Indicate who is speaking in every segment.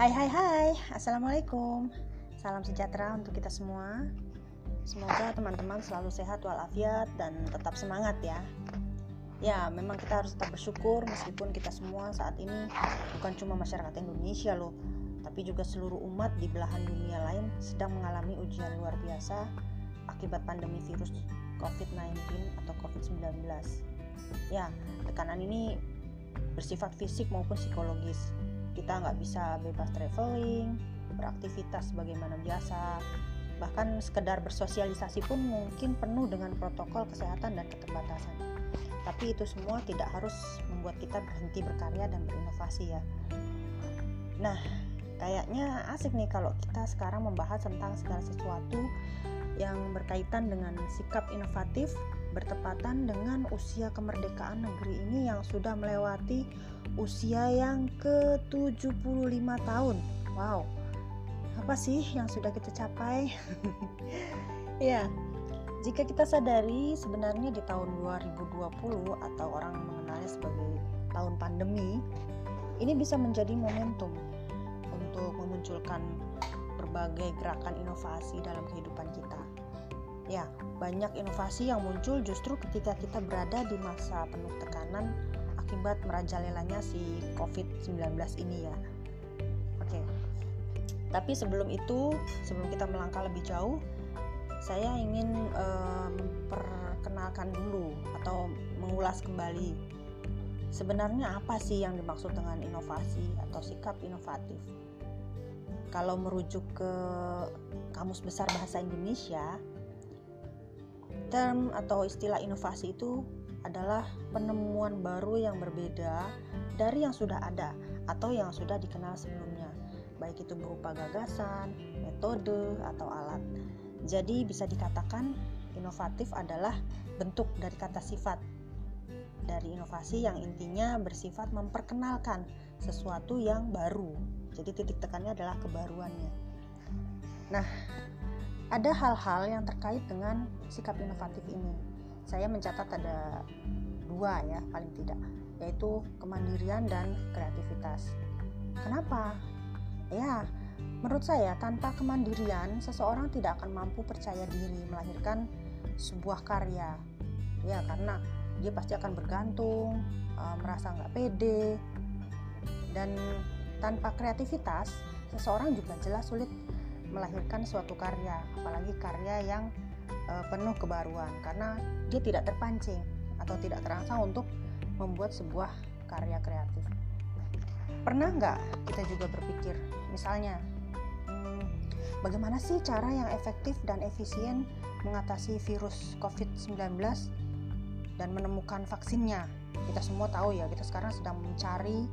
Speaker 1: Hai hai hai, Assalamualaikum. Salam sejahtera untuk kita semua. Semoga teman-teman selalu sehat walafiat dan tetap semangat ya. Ya memang kita harus tetap bersyukur meskipun kita semua saat ini bukan cuma masyarakat Indonesia loh Tapi juga seluruh umat di belahan dunia lain sedang mengalami ujian luar biasa Akibat pandemi virus COVID-19 atau COVID-19 Ya, tekanan ini bersifat fisik maupun psikologis kita nggak bisa bebas traveling beraktivitas sebagaimana biasa. Bahkan sekedar bersosialisasi pun mungkin penuh dengan protokol kesehatan dan keterbatasan. Tapi itu semua tidak harus membuat kita berhenti berkarya dan berinovasi ya. Nah kayaknya asik nih kalau kita sekarang membahas tentang segala sesuatu yang berkaitan dengan sikap inovatif bertepatan dengan usia kemerdekaan negeri ini yang sudah melewati usia yang ke-75 tahun. Wow. Apa sih yang sudah kita capai? ya. Jika kita sadari sebenarnya di tahun 2020 atau orang mengenalnya sebagai tahun pandemi, ini bisa menjadi momentum untuk memunculkan berbagai gerakan inovasi dalam kehidupan kita Ya, banyak inovasi yang muncul justru ketika kita berada di masa penuh tekanan akibat merajalelanya si COVID-19 ini ya. Oke. Tapi sebelum itu, sebelum kita melangkah lebih jauh, saya ingin um, dulu atau mengulas kembali sebenarnya apa sih yang dimaksud dengan inovasi atau sikap inovatif. Kalau merujuk ke Kamus Besar Bahasa Indonesia, Term atau istilah inovasi itu adalah penemuan baru yang berbeda dari yang sudah ada atau yang sudah dikenal sebelumnya, baik itu berupa gagasan, metode, atau alat. Jadi, bisa dikatakan inovatif adalah bentuk dari kata sifat dari inovasi yang intinya bersifat memperkenalkan sesuatu yang baru. Jadi, titik tekannya adalah kebaruannya. Nah, ada hal-hal yang terkait dengan sikap inovatif ini. Saya mencatat ada dua ya paling tidak, yaitu kemandirian dan kreativitas. Kenapa? Ya, menurut saya tanpa kemandirian seseorang tidak akan mampu percaya diri melahirkan sebuah karya. Ya, karena dia pasti akan bergantung, uh, merasa nggak pede, dan tanpa kreativitas seseorang juga jelas sulit melahirkan suatu karya, apalagi karya yang e, penuh kebaruan karena dia tidak terpancing atau tidak terangsang untuk membuat sebuah karya kreatif. Pernah nggak kita juga berpikir, misalnya, hmm, bagaimana sih cara yang efektif dan efisien mengatasi virus COVID-19 dan menemukan vaksinnya? Kita semua tahu ya, kita sekarang sedang mencari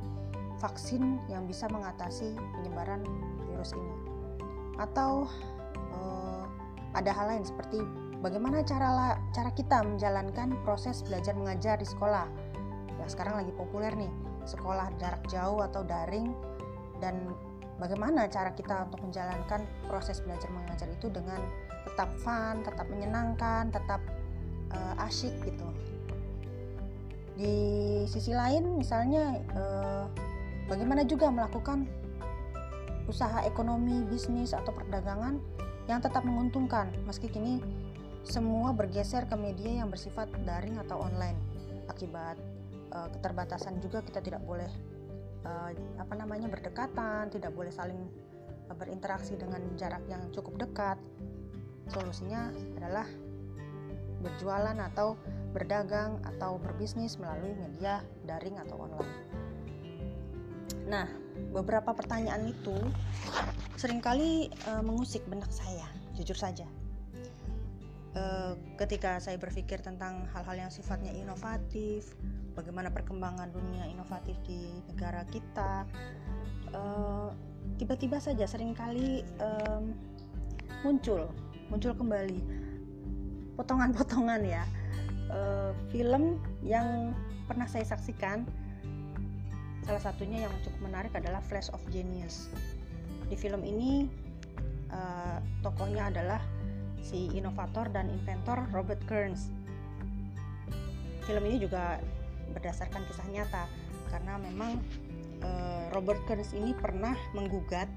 Speaker 1: vaksin yang bisa mengatasi penyebaran virus ini atau uh, ada hal lain seperti bagaimana cara cara kita menjalankan proses belajar mengajar di sekolah yang sekarang lagi populer nih sekolah jarak jauh atau daring dan bagaimana cara kita untuk menjalankan proses belajar mengajar itu dengan tetap fun, tetap menyenangkan, tetap uh, asyik gitu. Di sisi lain misalnya uh, bagaimana juga melakukan usaha ekonomi, bisnis, atau perdagangan yang tetap menguntungkan meski kini semua bergeser ke media yang bersifat daring atau online akibat uh, keterbatasan juga kita tidak boleh uh, apa namanya berdekatan, tidak boleh saling uh, berinteraksi dengan jarak yang cukup dekat. Solusinya adalah berjualan atau berdagang atau berbisnis melalui media daring atau online. Nah, beberapa pertanyaan itu sering kali uh, mengusik benak saya, jujur saja. Uh, ketika saya berpikir tentang hal-hal yang sifatnya inovatif, bagaimana perkembangan dunia inovatif di negara kita, uh, tiba-tiba saja sering kali um, muncul, muncul kembali potongan-potongan ya uh, film yang pernah saya saksikan Salah satunya yang cukup menarik adalah Flash of Genius. Di film ini uh, tokohnya adalah si inovator dan inventor Robert Kearns. Film ini juga berdasarkan kisah nyata karena memang uh, Robert Kearns ini pernah menggugat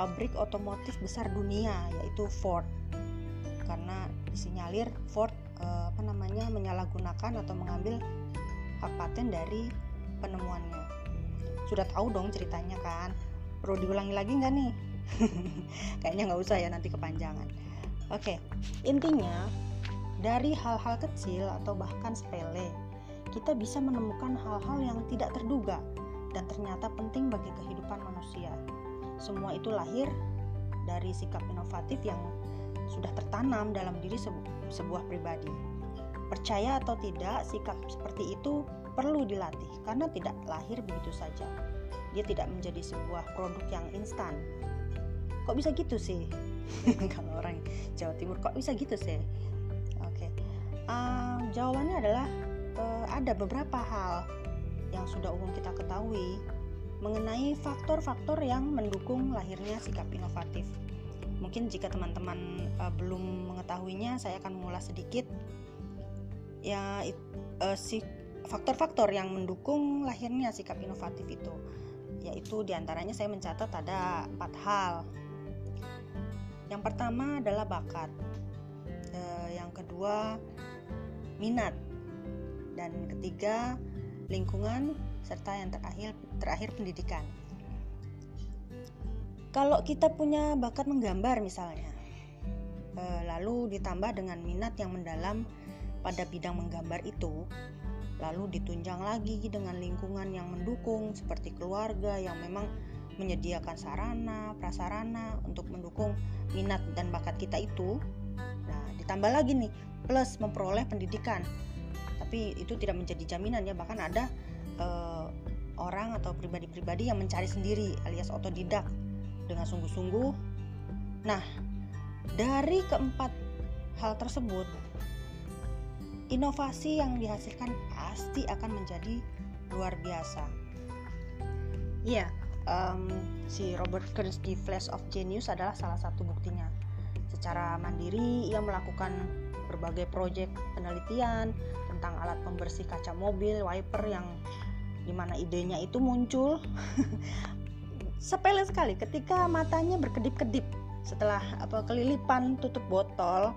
Speaker 1: pabrik otomotif besar dunia yaitu Ford karena disinyalir Ford uh, apa namanya menyalahgunakan atau mengambil hak paten dari penemuannya. Sudah tahu dong ceritanya kan? Perlu diulangi lagi nggak nih? Kayaknya nggak usah ya nanti kepanjangan. Oke, intinya dari hal-hal kecil atau bahkan sepele, kita bisa menemukan hal-hal yang tidak terduga dan ternyata penting bagi kehidupan manusia. Semua itu lahir dari sikap inovatif yang sudah tertanam dalam diri sebuah pribadi. Percaya atau tidak, sikap seperti itu perlu dilatih karena tidak lahir begitu saja. Dia tidak menjadi sebuah produk yang instan. Kok bisa gitu sih? Kalau orang Jawa Timur kok bisa gitu sih? Oke, okay. uh, jawabannya adalah uh, ada beberapa hal yang sudah umum kita ketahui mengenai faktor-faktor yang mendukung lahirnya sikap inovatif. Mungkin jika teman-teman uh, belum mengetahuinya, saya akan mengulas sedikit ya uh, si faktor-faktor yang mendukung lahirnya sikap inovatif itu. Yaitu di antaranya saya mencatat ada empat hal. Yang pertama adalah bakat, uh, yang kedua minat, dan ketiga lingkungan serta yang terakhir terakhir pendidikan. Kalau kita punya bakat menggambar misalnya, eh, lalu ditambah dengan minat yang mendalam pada bidang menggambar itu, lalu ditunjang lagi dengan lingkungan yang mendukung seperti keluarga yang memang menyediakan sarana, prasarana untuk mendukung minat dan bakat kita itu. Nah, ditambah lagi nih plus memperoleh pendidikan. Tapi itu tidak menjadi jaminan ya, bahkan ada uh, orang atau pribadi-pribadi yang mencari sendiri alias otodidak dengan sungguh-sungguh. Nah, dari keempat hal tersebut, inovasi yang dihasilkan pasti akan menjadi luar biasa. Iya, um, si Robert Kearns di Flash of Genius adalah salah satu buktinya. Secara mandiri, ia melakukan berbagai proyek penelitian tentang alat pembersih kaca mobil, wiper yang di mana idenya itu muncul sepele sekali ketika matanya berkedip-kedip setelah apa kelilipan tutup botol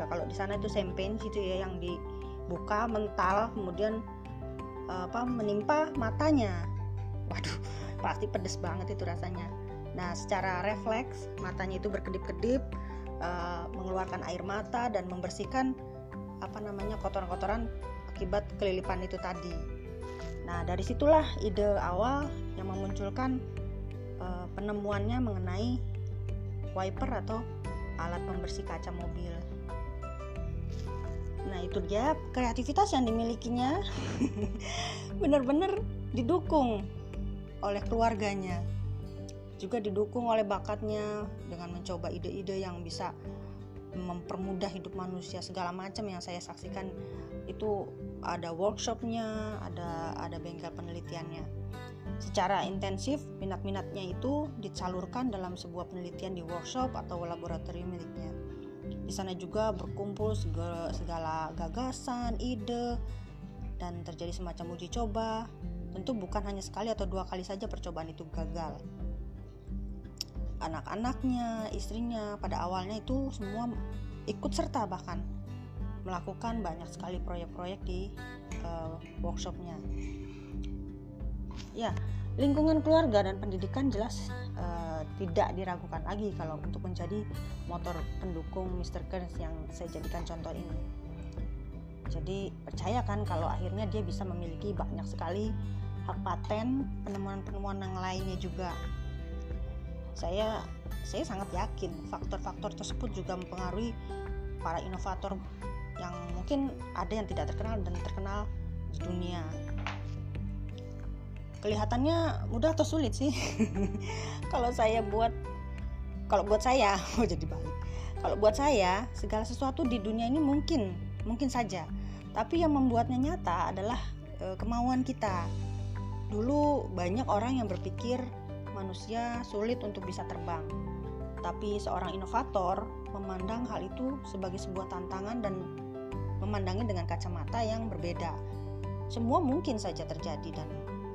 Speaker 1: ya kalau di sana itu sempen gitu ya yang dibuka mental kemudian apa menimpa matanya. Waduh pasti pedes banget itu rasanya. Nah secara refleks matanya itu berkedip-kedip uh, mengeluarkan air mata dan membersihkan apa namanya kotoran-kotoran akibat kelilipan itu tadi. Nah, dari situlah ide awal yang memunculkan uh, penemuannya mengenai wiper atau alat pembersih kaca mobil. Nah, itu dia kreativitas yang dimilikinya benar-benar didukung oleh keluarganya. Juga didukung oleh bakatnya dengan mencoba ide-ide yang bisa mempermudah hidup manusia segala macam yang saya saksikan itu ada workshopnya, ada ada bengkel penelitiannya. Secara intensif minat-minatnya itu disalurkan dalam sebuah penelitian di workshop atau laboratorium miliknya. Di sana juga berkumpul segala, segala gagasan, ide, dan terjadi semacam uji coba. Tentu bukan hanya sekali atau dua kali saja percobaan itu gagal. Anak-anaknya, istrinya pada awalnya itu semua ikut serta bahkan melakukan banyak sekali proyek-proyek di uh, workshopnya. Ya, lingkungan keluarga dan pendidikan jelas uh, tidak diragukan lagi kalau untuk menjadi motor pendukung Mr. Kearns yang saya jadikan contoh ini. Jadi percaya kan kalau akhirnya dia bisa memiliki banyak sekali hak paten, penemuan-penemuan yang lainnya juga. Saya saya sangat yakin faktor-faktor tersebut juga mempengaruhi para inovator yang mungkin ada yang tidak terkenal dan terkenal di dunia kelihatannya mudah atau sulit sih? Kalau saya buat kalau buat saya oh jadi balik. Kalau buat saya segala sesuatu di dunia ini mungkin mungkin saja. Tapi yang membuatnya nyata adalah e, kemauan kita. Dulu banyak orang yang berpikir manusia sulit untuk bisa terbang. Tapi seorang inovator memandang hal itu sebagai sebuah tantangan dan memandangnya dengan kacamata yang berbeda. Semua mungkin saja terjadi dan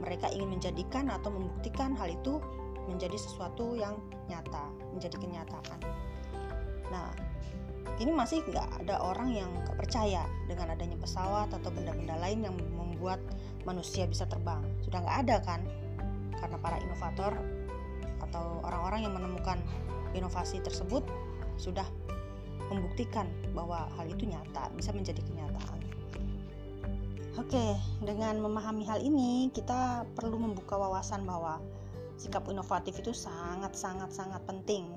Speaker 1: mereka ingin menjadikan atau membuktikan hal itu menjadi sesuatu yang nyata, menjadi kenyataan. Nah, ini masih nggak ada orang yang nggak percaya dengan adanya pesawat atau benda-benda lain yang membuat manusia bisa terbang. Sudah nggak ada kan? Karena para inovator atau orang-orang yang menemukan inovasi tersebut sudah membuktikan bahwa hal itu nyata, bisa menjadi kenyataan. Oke, dengan memahami hal ini, kita perlu membuka wawasan bahwa sikap inovatif itu sangat-sangat-sangat penting.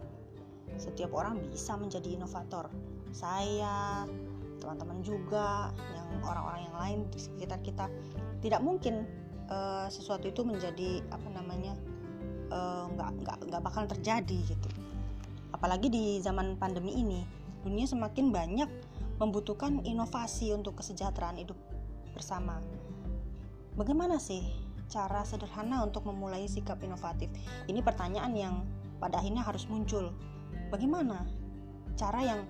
Speaker 1: Setiap orang bisa menjadi inovator. Saya, teman-teman juga, yang orang-orang yang lain di sekitar kita, tidak mungkin uh, sesuatu itu menjadi apa namanya uh, nggak nggak nggak bakal terjadi gitu. Apalagi di zaman pandemi ini, dunia semakin banyak membutuhkan inovasi untuk kesejahteraan hidup bersama. Bagaimana sih cara sederhana untuk memulai sikap inovatif? Ini pertanyaan yang pada akhirnya harus muncul. Bagaimana cara yang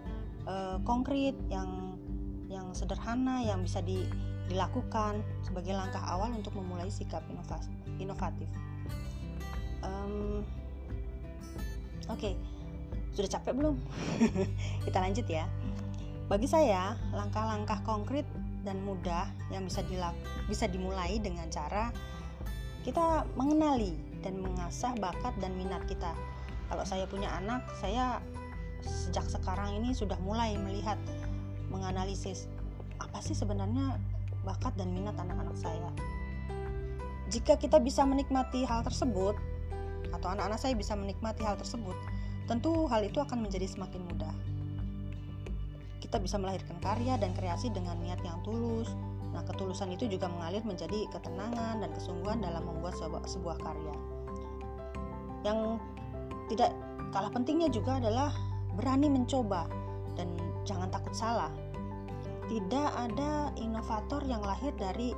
Speaker 1: uh, konkret, yang yang sederhana, yang bisa di, dilakukan sebagai langkah awal untuk memulai sikap inovasi, inovatif? Um, Oke, okay sudah capek belum? Kita lanjut ya. Bagi saya, langkah-langkah konkret dan mudah yang bisa dilak bisa dimulai dengan cara kita mengenali dan mengasah bakat dan minat kita. Kalau saya punya anak, saya sejak sekarang ini sudah mulai melihat menganalisis apa sih sebenarnya bakat dan minat anak-anak saya. Jika kita bisa menikmati hal tersebut atau anak-anak saya bisa menikmati hal tersebut, tentu hal itu akan menjadi semakin mudah. Kita bisa melahirkan karya dan kreasi dengan niat yang tulus. Nah, ketulusan itu juga mengalir menjadi ketenangan dan kesungguhan dalam membuat sebuah, sebuah karya. Yang tidak kalah pentingnya juga adalah berani mencoba dan jangan takut salah. Tidak ada inovator yang lahir dari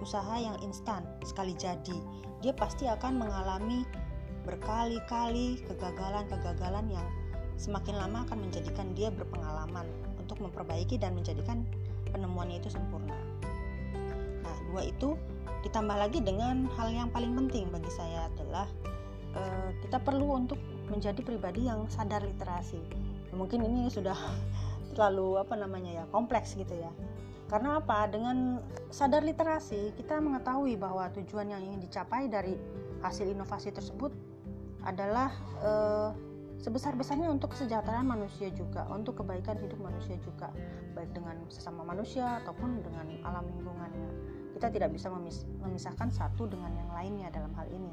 Speaker 1: usaha yang instan sekali jadi. Dia pasti akan mengalami berkali-kali kegagalan-kegagalan yang semakin lama akan menjadikan dia berpengalaman untuk memperbaiki dan menjadikan penemuannya itu sempurna. Nah, dua itu ditambah lagi dengan hal yang paling penting bagi saya adalah uh, kita perlu untuk menjadi pribadi yang sadar literasi. Mungkin ini sudah terlalu apa namanya ya kompleks gitu ya. Karena apa? Dengan sadar literasi kita mengetahui bahwa tujuan yang ingin dicapai dari hasil inovasi tersebut adalah uh, sebesar-besarnya untuk kesejahteraan manusia juga, untuk kebaikan hidup manusia juga, baik dengan sesama manusia ataupun dengan alam lingkungannya. Kita tidak bisa memis memisahkan satu dengan yang lainnya dalam hal ini.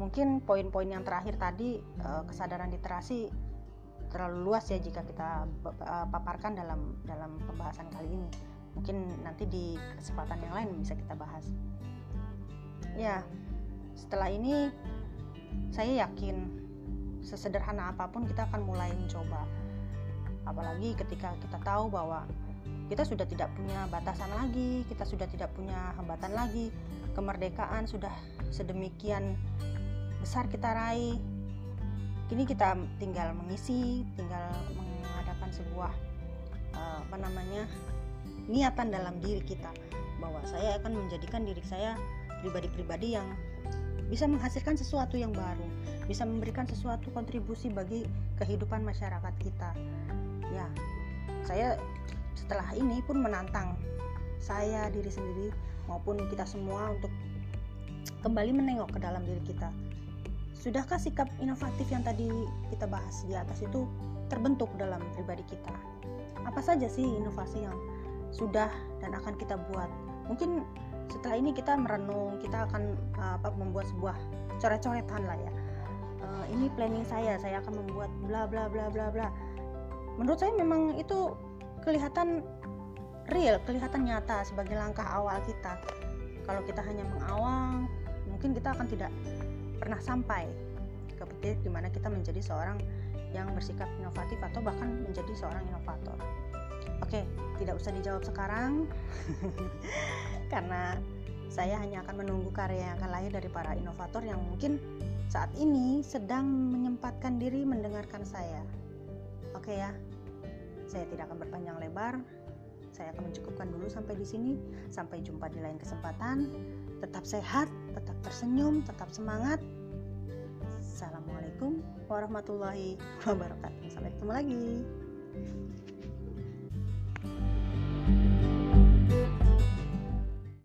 Speaker 1: Mungkin poin-poin yang terakhir tadi uh, kesadaran literasi terlalu luas ya jika kita uh, paparkan dalam dalam pembahasan kali ini. Mungkin nanti di kesempatan yang lain bisa kita bahas. Ya, setelah ini saya yakin sesederhana apa pun kita akan mulai mencoba. Apalagi ketika kita tahu bahwa kita sudah tidak punya batasan lagi kita sudah tidak punya hambatan lagi kemerdekaan sudah sedemikian besar kita raih kini kita tinggal mengisi tinggal mengadakan sebuah uh, apa namanya niatan dalam diri kita bahwa saya akan menjadikan diri saya pribadi-pribadi yang bisa menghasilkan sesuatu yang baru, bisa memberikan sesuatu kontribusi bagi kehidupan masyarakat kita. Ya, saya setelah ini pun menantang saya diri sendiri maupun kita semua untuk kembali menengok ke dalam diri kita. Sudahkah sikap inovatif yang tadi kita bahas di atas itu terbentuk dalam pribadi kita? Apa saja sih inovasi yang sudah dan akan kita buat? Mungkin setelah ini kita merenung kita akan apa membuat sebuah coret-coretan lah ya uh, ini planning saya saya akan membuat bla bla bla bla bla menurut saya memang itu kelihatan real kelihatan nyata sebagai langkah awal kita kalau kita hanya mengawang mungkin kita akan tidak pernah sampai ke titik di mana kita menjadi seorang yang bersikap inovatif atau bahkan menjadi seorang inovator. Oke, tidak usah dijawab sekarang karena saya hanya akan menunggu karya yang akan lahir dari para inovator yang mungkin saat ini sedang menyempatkan diri mendengarkan saya. Oke ya, saya tidak akan berpanjang lebar. Saya akan mencukupkan dulu sampai di sini. Sampai jumpa di lain kesempatan. Tetap sehat, tetap tersenyum, tetap semangat. Assalamualaikum warahmatullahi wabarakatuh. Sampai ketemu lagi.